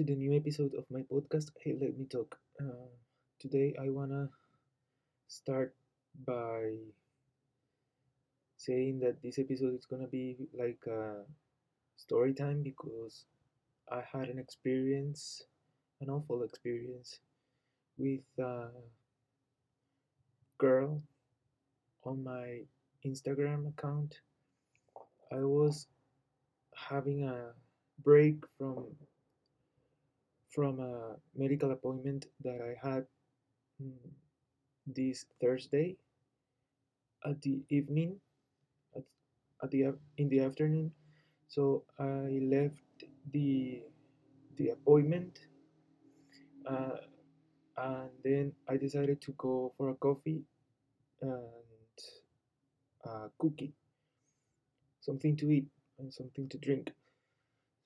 To the new episode of my podcast. Hey, let me talk. Uh, today, I wanna start by saying that this episode is gonna be like a story time because I had an experience, an awful experience, with a girl on my Instagram account. I was having a break from from a medical appointment that I had mm, this Thursday at the evening, at, at the in the afternoon. So I left the the appointment, uh, and then I decided to go for a coffee and a cookie, something to eat and something to drink.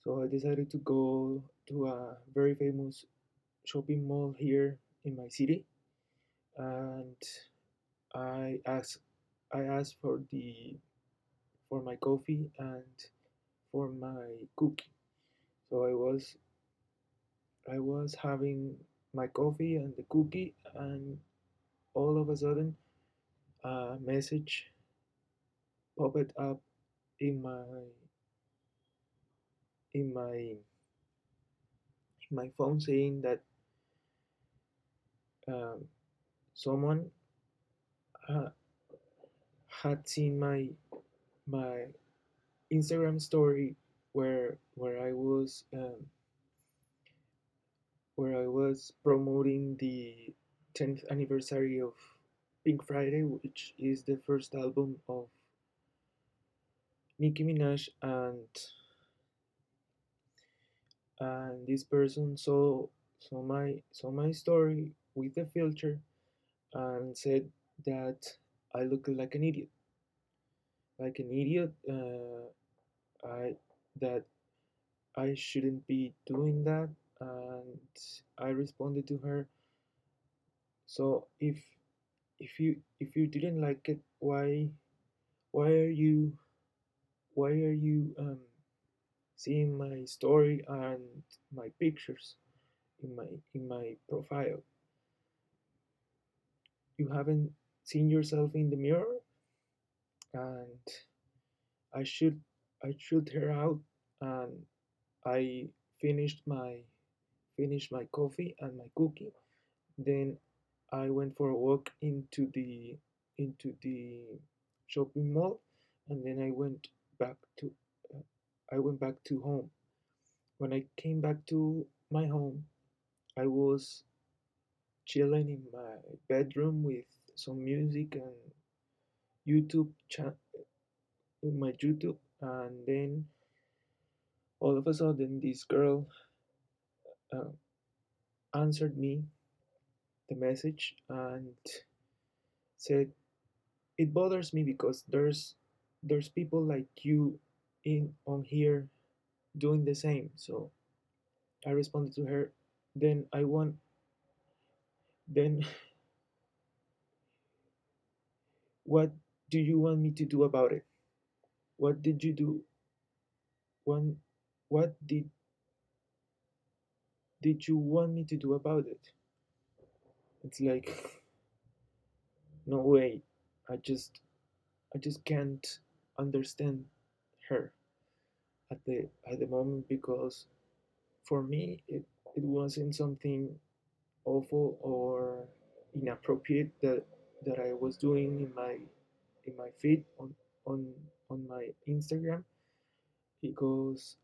So I decided to go to a very famous shopping mall here in my city, and I asked I asked for the for my coffee and for my cookie. So I was I was having my coffee and the cookie, and all of a sudden a message popped up in my in my in my phone saying that um, someone uh, had seen my my Instagram story where where I was um, where I was promoting the 10th anniversary of Pink Friday, which is the first album of Nicki Minaj, and and this person saw saw my saw my story with the filter and said that I look like an idiot, like an idiot. Uh, I that I shouldn't be doing that, and I responded to her. So if if you if you didn't like it, why why are you why are you um, seeing my story and my pictures in my in my profile? You haven't seen yourself in the mirror, and I should I should her out, and I finished my finished my coffee and my cookie. Then I went for a walk into the into the shopping mall, and then I went back to I went back to home. When I came back to my home, I was chilling in my bedroom with some music and YouTube cha- my YouTube, and then all of a sudden this girl uh, answered me the message and said it bothers me because there's there's people like you in on here doing the same. So i responded to her then i want then what do you want me to do about it? What did you do? When, what did did you want me to do about it? It's like no way. I just i just can't understand her at the at the moment because for me it, it wasn't something awful or inappropriate that that I was doing in my in my feed on on on my Instagram because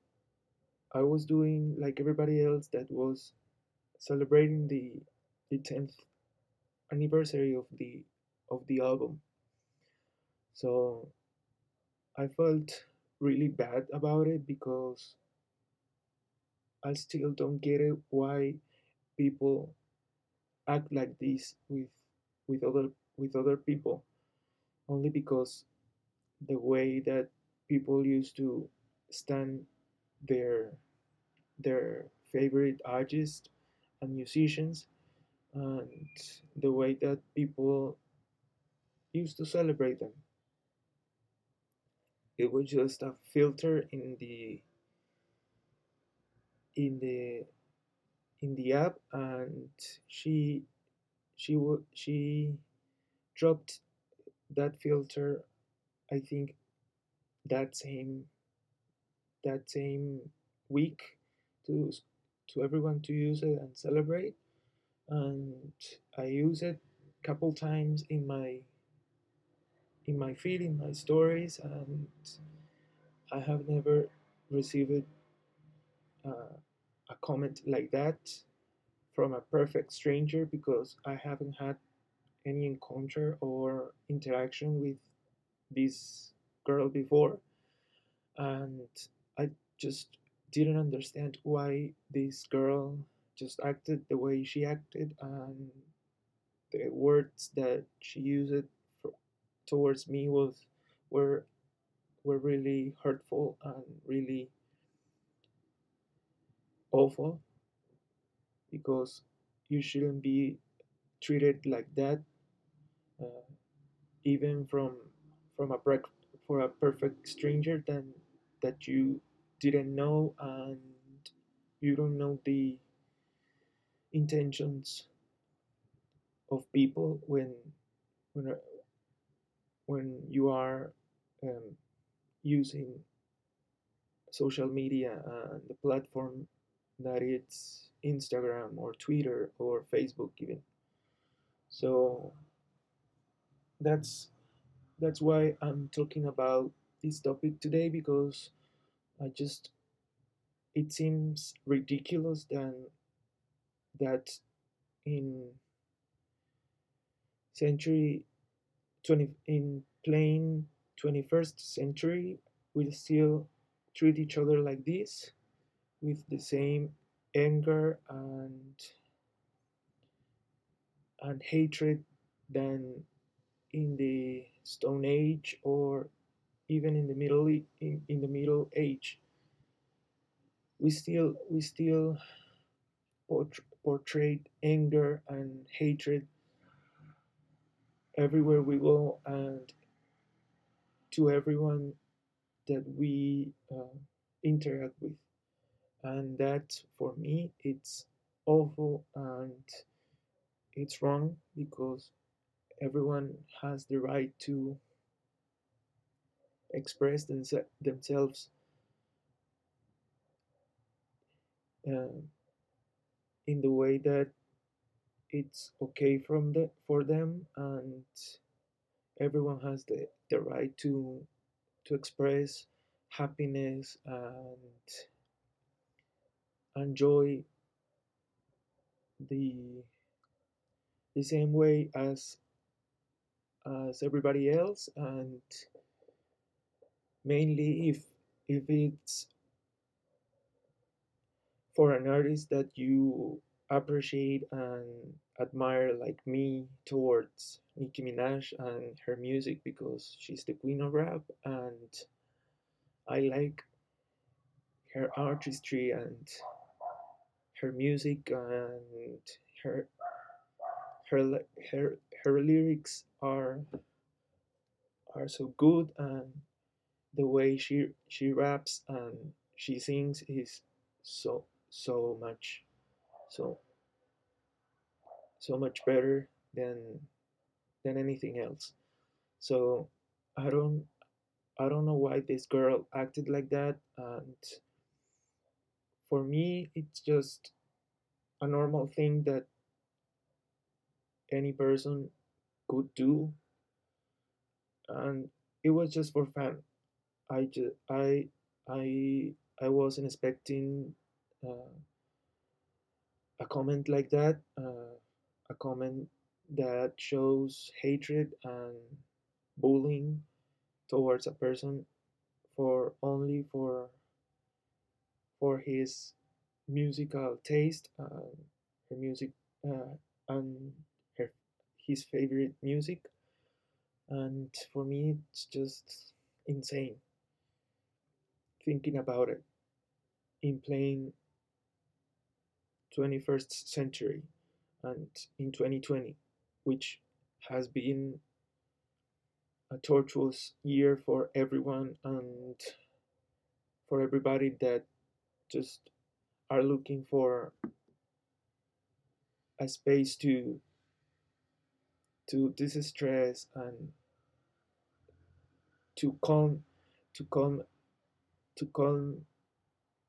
I was doing like everybody else that was celebrating the the 10th anniversary of the of the album. So I felt really bad about it because I still don't get it why people act like this with with other with other people. Only because the way that people used to stand their their favorite artists and musicians and the way that people used to celebrate them it was just a filter in the in the in the app and she she she dropped that filter i think that same that same week to to everyone to use it and celebrate. And i use it a couple times in my in my feed in my stories and i have never received uh, a comment like that from a perfect stranger because I haven't had any encounter or interaction with this girl before. And I just didn't understand why this girl just acted the way she acted and the words that she used towards me was were were really hurtful and really awful because you shouldn't be treated like that uh, even from from a break for a perfect stranger then that you didn't know and you don't know the intentions of people when when when you are um, using social media and the platform that it's Instagram or Twitter or Facebook even. So that's that's why I'm talking about this topic today because I just it seems ridiculous then that in century 20 in plain 21st century we still treat each other like this with the same anger and and hatred than in the stone age or even in the middle in, in the middle age. We still we still portray anger and hatred everywhere we go and to everyone that we uh, interact with. And that for me it's awful and it's wrong because everyone has the right to express themse- themselves uh, in the way that it's okay from the, for them and everyone has the, the right to to express happiness and enjoy the the same way as as everybody else and mainly if if it's for an artist that you appreciate and admire like me towards Nicki Minaj and her music because she's the queen of rap and I like her artistry and her music and her her her her lyrics are are so good and the way she she raps and she sings is so so much so so much better than than anything else. So i don't i don't know why this girl acted like that and for me it's just a normal thing that any person could do. And it was just for fun. I just i i i wasn't expecting uh, a comment like that uh, a comment that shows hatred and bullying towards a person for only for for his musical taste uh, her music uh, and her his favorite music. And for me it's just insane thinking about it in plain 21st century and in 2020 which has been a tortuous year for everyone and for everybody that just are looking for a space to to distress and to calm to calm to calm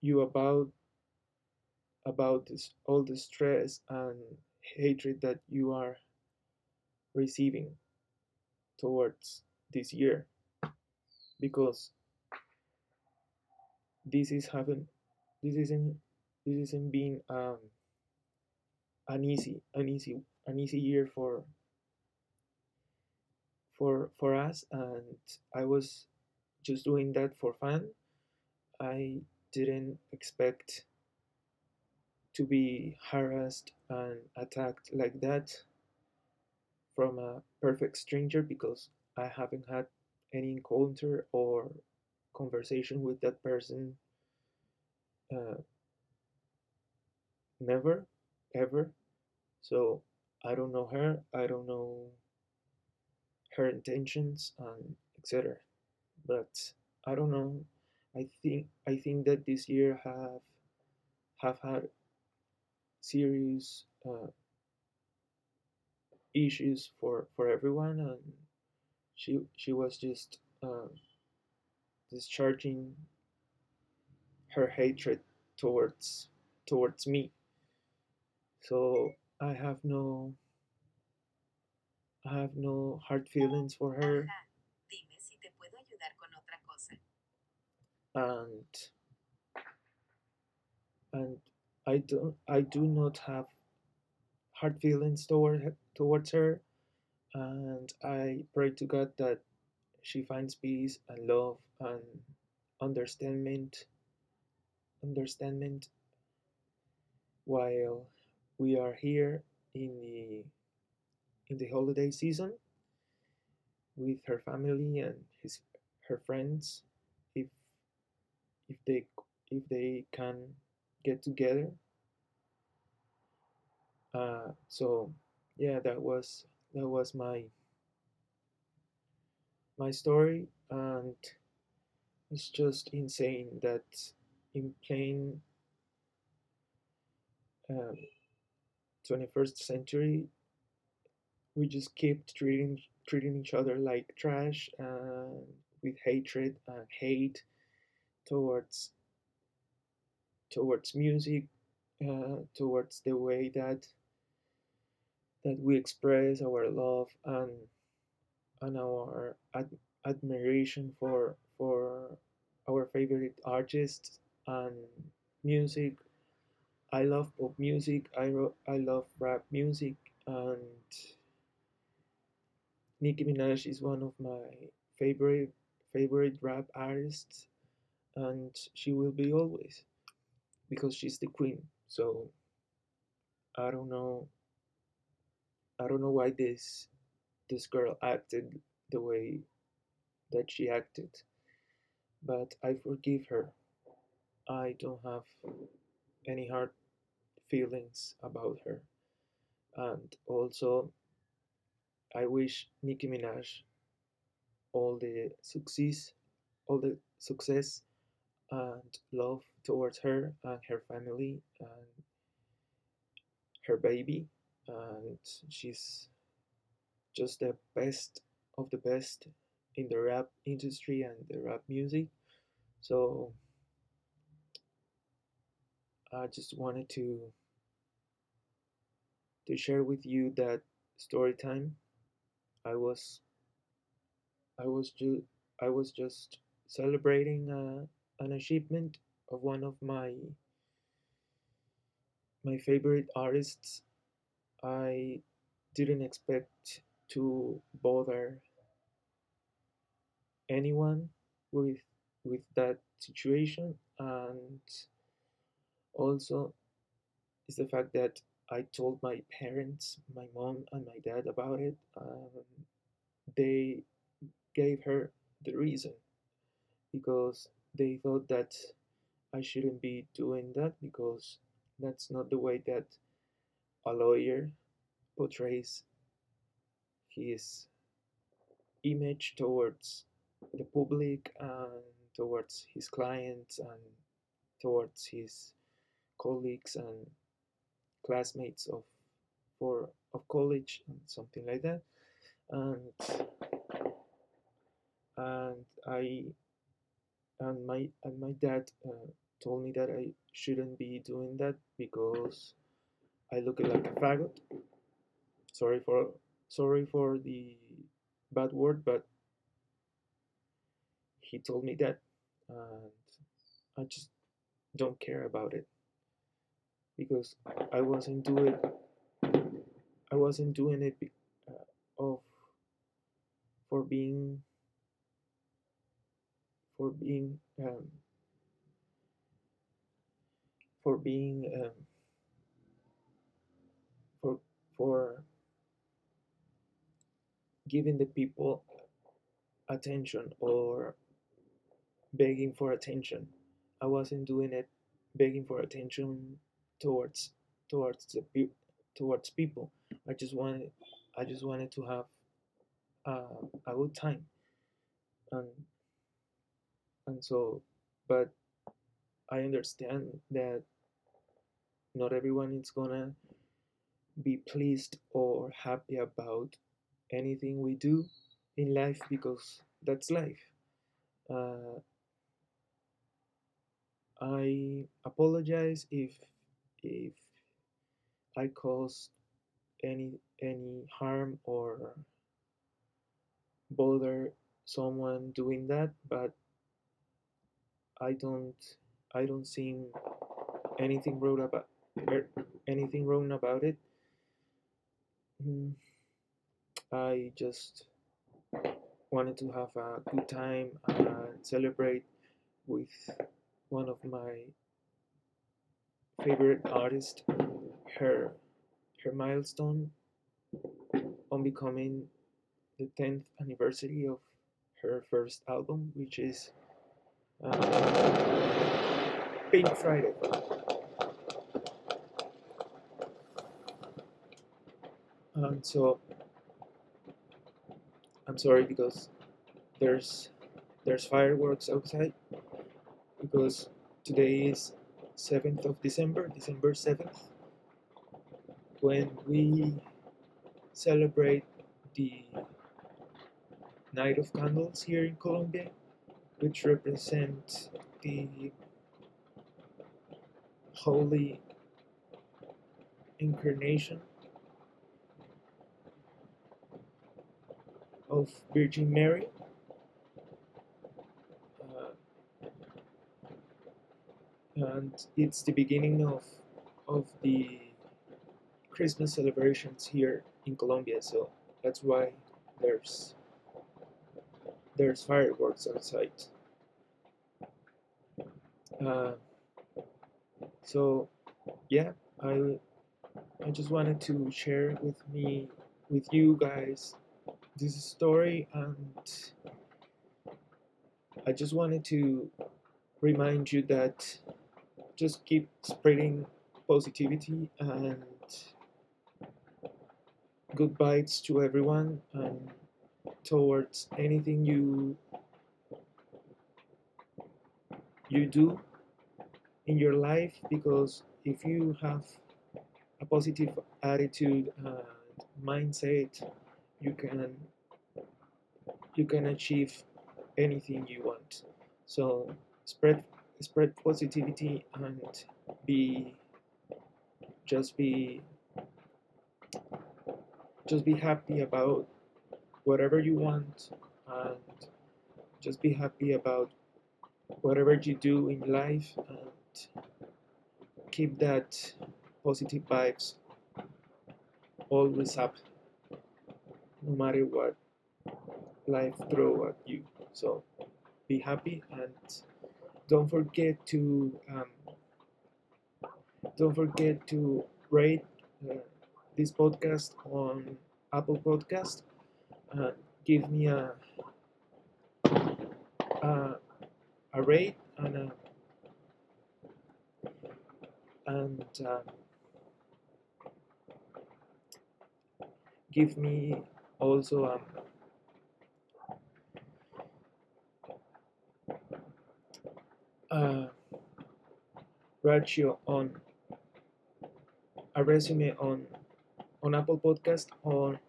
you about about this, all the stress and hatred that you are receiving towards this year because this is having this isn't this isn't being um, an easy an easy an easy year for for for us and I was just doing that for fun. I didn't expect to be harassed and attacked like that from a perfect stranger because I haven't had any encounter or conversation with that person uh, never ever. So i don't know her i don't know her intentions and etc but i don't know. I think i think that this year have have had serious uh, issues for for everyone and she she was just uh, discharging her hatred towards towards me so i have no i have no hard feelings for her Ajá. Dime si te puedo ayudar con otra cosa. and and i do i do not have hard feelings toward towards her and i pray to god that she finds peace and love and understanding understanding while we are here in the in the holiday season with her family and his her friends. If if they if they can get together. Uh, so yeah that was that was my my story. And it's just insane that in plain um, 21st century we just keep treating treating each other like trash and with hatred and hate towards towards music uh, towards the way that that we express our love and and our ad- admiration for for our favorite artists and music I love pop music. I, ro- I love rap music, and Nicki Minaj is one of my favorite favorite rap artists, and she will be always because she's the queen. So I don't know. I don't know why this this girl acted the way that she acted, but I forgive her. I don't have any hard feelings about her, and also I wish Nicki Minaj all the success, all the success and love towards her and her family and her baby. And she's just the best of the best in the rap industry and the rap music. So I just wanted to to share with you that story time. I was I was ju- I was just celebrating uh, an achievement of one of my my favorite artists. I didn't expect to bother anyone with with that situation and also is the fact that I told my parents, my mom and my dad about it. Um, they gave her the reason because they thought that I shouldn't be doing that because that's not the way that a lawyer portrays his image towards the public and towards his clients and towards his colleagues and classmates of for of college and something like that. And and I and my and my dad uh, told me that I shouldn't be doing that because I look like a faggot. Sorry for sorry for the bad word, but he told me that, and I just don't care about it because I wasn't doing I wasn't doing it uh, of for being for being um, for being um, for for giving the people attention or begging for attention. I wasn't doing it begging for attention towards towards the pe- towards people. I just wanted I just wanted to have uh, a good time and and so but I understand that not everyone is gonna be pleased or happy about anything we do in life because that's life. Uh, I apologize if if I caused any any harm or bother someone doing that, but I don't I don't see anything wrong about er, anything wrong about it. Mm, I just wanted to have a good time and celebrate with one of my favorite artists, her her milestone on becoming the 10th anniversary of her first album, which is Pink Friday. So I'm sorry because there's there's fireworks outside because today is 7th of December, December 7th, when we celebrate the Night of Candles here in Colombia, which represent the holy incarnation of Virgin Mary. Uh, and it's the beginning of of the Christmas celebrations here in Colombia, so that's why there's there's fireworks outside. Uh, so yeah, I I just wanted to share with me with you guys this story and I just wanted to remind you that just keep spreading positivity and good vibes to everyone and towards anything you you do in your life because if you have a positive attitude and mindset you can you can achieve anything you want. So spread spread positivity and be just be just be happy about whatever you want and just be happy about whatever you do in life and keep that positive vibes always up no matter what life throw at you. So be happy and don't forget to um, don't forget to rate uh, this podcast on apple podcast uh, give me a, a a rate and a, and give me also um, a ratio on a resume on on Apple Podcast or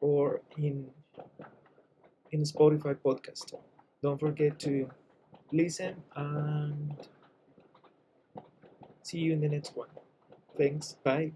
or in in Spotify podcast. Don't forget to listen and see you in the next one. Thanks. Bye.